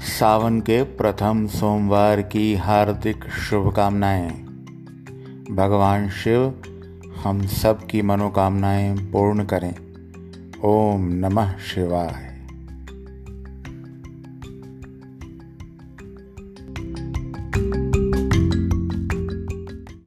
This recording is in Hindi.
सावन के प्रथम सोमवार की हार्दिक शुभकामनाएँ। भगवान शिव, हम सब की मनोकामनाएँ पूर्ण करें। ओम नमः शिवाय।